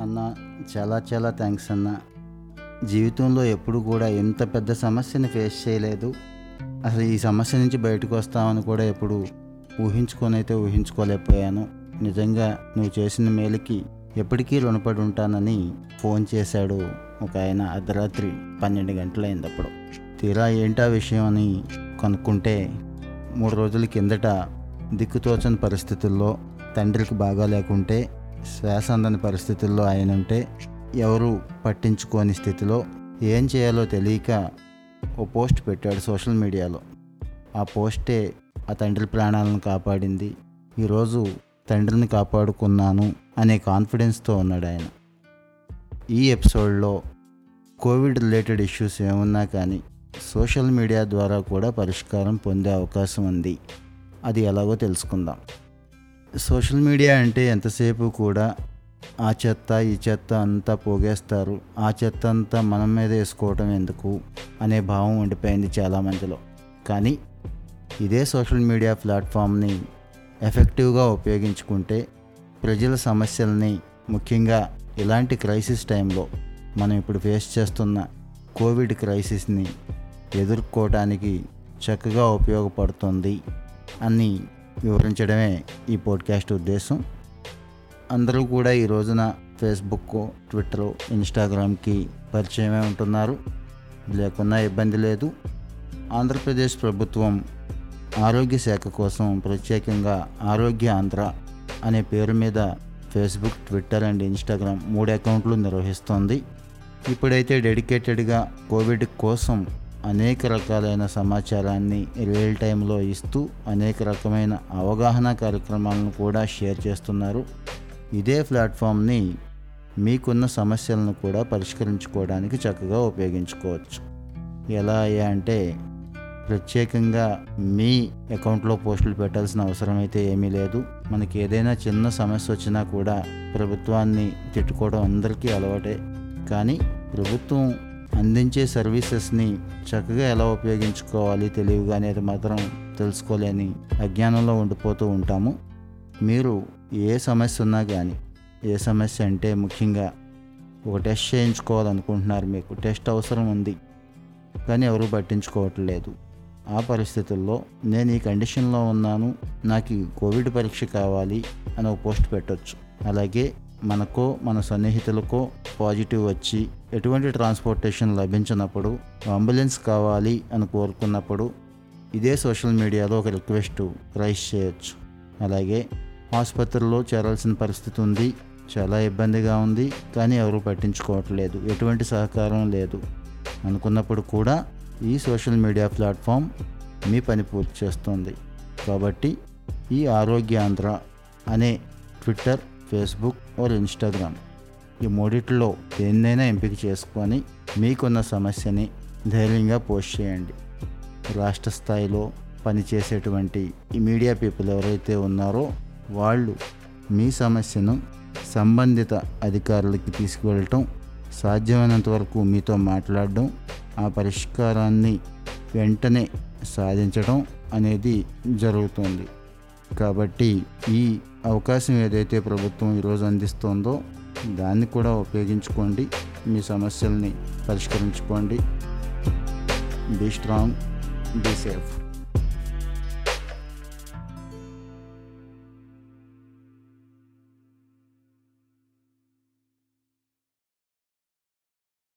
అన్న చాలా చాలా థ్యాంక్స్ అన్న. జీవితంలో ఎప్పుడు కూడా ఎంత పెద్ద సమస్యని ఫేస్ చేయలేదు. అసలు ఈ సమస్య నుంచి బయటకు వస్తామని కూడా ఎప్పుడు ఊహించుకొనైతే ఊహించుకోలేకపోయాను. నిజంగా నువ్వు చేసిన మేలుకి ఎప్పటికీ రుణపడి ఉంటానని ఫోన్ చేశాడు ఒక ఆయన అర్ధరాత్రి పన్నెండు గంటలైంది అప్పుడు తీరా ఏంటా విషయం అని కనుక్కుంటే మూడు రోజుల కిందట దిక్కుతోచని పరిస్థితుల్లో తండ్రికి బాగా లేకుంటే శ్వాస అందని పరిస్థితుల్లో ఆయన ఉంటే ఎవరు పట్టించుకోని స్థితిలో ఏం చేయాలో తెలియక ఓ పోస్ట్ పెట్టాడు సోషల్ మీడియాలో. ఆ పోస్టే ఆ తండ్రి ప్రాణాలను కాపాడింది. ఈరోజు తండ్రిని కాపాడుకున్నాను అనే కాన్ఫిడెన్స్తో ఉన్నాడు ఆయన. ఈ ఎపిసోడ్లో కోవిడ్ రిలేటెడ్ ఇష్యూస్ ఏమున్నా కానీ సోషల్ మీడియా ద్వారా కూడా పరిష్కారం పొందే అవకాశం ఉంది. అది ఎలాగో తెలుసుకుందాం. సోషల్ మీడియా అంటే ఎంతసేపు కూడా ఆ చెత్త ఈ చెత్త అంతా పోగేస్తారు. ఆ చెత్త అంతా మనం మీద వేసుకోవటం ఎందుకు అనే భావం ఉండిపోయింది చాలామందిలో కానీ ఇదే సోషల్ మీడియా ప్లాట్ఫామ్ని ఎఫెక్టివ్గా ఉపయోగించుకుంటే ప్రజల సమస్యల్ని ముఖ్యంగా ఇలాంటి క్రైసిస్ టైంలో మనం ఇప్పుడు ఫేస్ చేస్తున్న కోవిడ్ క్రైసిస్ని ఎదుర్కోవటానికి చక్కగా ఉపయోగపడుతుంది అని వివరించడమే ఈ పోడ్కాస్ట్ ఉద్దేశం. అందరూ కూడా ఈ రోజున ఫేస్బుక్ ట్విట్టర్ ఇన్స్టాగ్రామ్కి పరిచయమే ఉంటున్నారు. లేకున్నా ఇబ్బంది లేదు. ఆంధ్రప్రదేశ్ ప్రభుత్వం ఆరోగ్య శాఖ కోసం ప్రత్యేకంగా ఆరోగ్య ఆంధ్ర అనే పేరు మీద ఫేస్బుక్ ట్విట్టర్ అండ్ ఇన్స్టాగ్రామ్ మూడు అకౌంట్లు నిర్వహిస్తోంది. ఇప్పుడైతే డెడికేటెడ్గా కోవిడ్ కోసం అనేక రకాలైన సమాచారాన్ని రియల్ టైంలో ఇస్తూ అనేక రకమైన అవగాహన కార్యక్రమాలను కూడా షేర్ చేస్తున్నారు. ఇదే ప్లాట్ఫామ్ని మీకున్న సమస్యలను కూడా పరిష్కరించుకోవడానికి చక్కగా ఉపయోగించుకోవచ్చు. ఎలా అయ్యా అంటే ప్రత్యేకంగా మీ అకౌంట్లో పోస్టులు పెట్టాల్సిన అవసరం అయితే ఏమీ లేదు. మనకి ఏదైనా చిన్న సమస్య వచ్చినా కూడా ప్రభుత్వాన్ని తిట్టుకోవడం అందరికీ అలవాటే. కానీ ప్రభుత్వం అందించే సర్వీసెస్ని చక్కగా ఎలా ఉపయోగించుకోవాలి తెలివిగా అనేది మాత్రం తెలుసుకోలేని అజ్ఞానంలో ఉండిపోతూ ఉంటాము. మీరు ఏ సమస్య ఉన్నా కానీ ఏ సమస్య అంటే ముఖ్యంగా ఒక టెస్ట్ చేయించుకోవాలనుకుంటున్నారు మీకు టెస్ట్ అవసరం ఉంది. కానీ ఎవరు పట్టించుకోవట్లేదు ఆ పరిస్థితుల్లో నేను ఈ కండిషన్లో ఉన్నాను నాకు కోవిడ్ పరీక్ష కావాలి అని ఒక పోస్ట్ పెట్టొచ్చు. అలాగే మనకో మన సన్నిహితులకో పాజిటివ్ వచ్చి ఎటువంటి ట్రాన్స్పోర్టేషన్ లభించినప్పుడు అంబులెన్స్ కావాలి అని కోరుకున్నప్పుడు ఇదే సోషల్ మీడియాలో ఒక రిక్వెస్ట్ రైస్ చేయొచ్చు. అలాగే ఆసుపత్రిలో చేరాల్సిన పరిస్థితి ఉంది చాలా ఇబ్బందిగా ఉంది కానీ ఎవరు పట్టించుకోవట్లేదు ఎటువంటి సహకారం లేదు అనుకున్నప్పుడు కూడా ఈ సోషల్ మీడియా ప్లాట్ఫామ్ మీ పని పూర్తి చేస్తుంది. కాబట్టి ఈ ఆరోగ్య ఆంధ్ర అనే ట్విట్టర్ ఫేస్బుక్ ఆర్ ఇన్స్టాగ్రామ్ ఈ మూడిట్లో దేన్నైనా ఎంపిక చేసుకొని మీకున్న సమస్యని ధైర్యంగా పోస్ట్ చేయండి. రాష్ట్ర స్థాయిలో పనిచేసేటువంటి ఈ మీడియా పీపుల్ ఎవరైతే ఉన్నారో వాళ్ళు మీ సమస్యను సంబంధిత అధికారులకి తీసుకువెళ్ళటం సాధ్యమైనంత వరకు మీతో మాట్లాడడం ఆ పరిష్కారాన్ని వెంటనే సాధించడం అనేది జరుగుతుంది. కాబట్టి ఈ అవకాశం ఏదైతే ప్రభుత్వం ఈరోజు అందిస్తుందో దాన్ని కూడా ఉపయోగించుకోండి. మీ సమస్యల్ని పరిష్కరించుకోండి. Be strong be safe.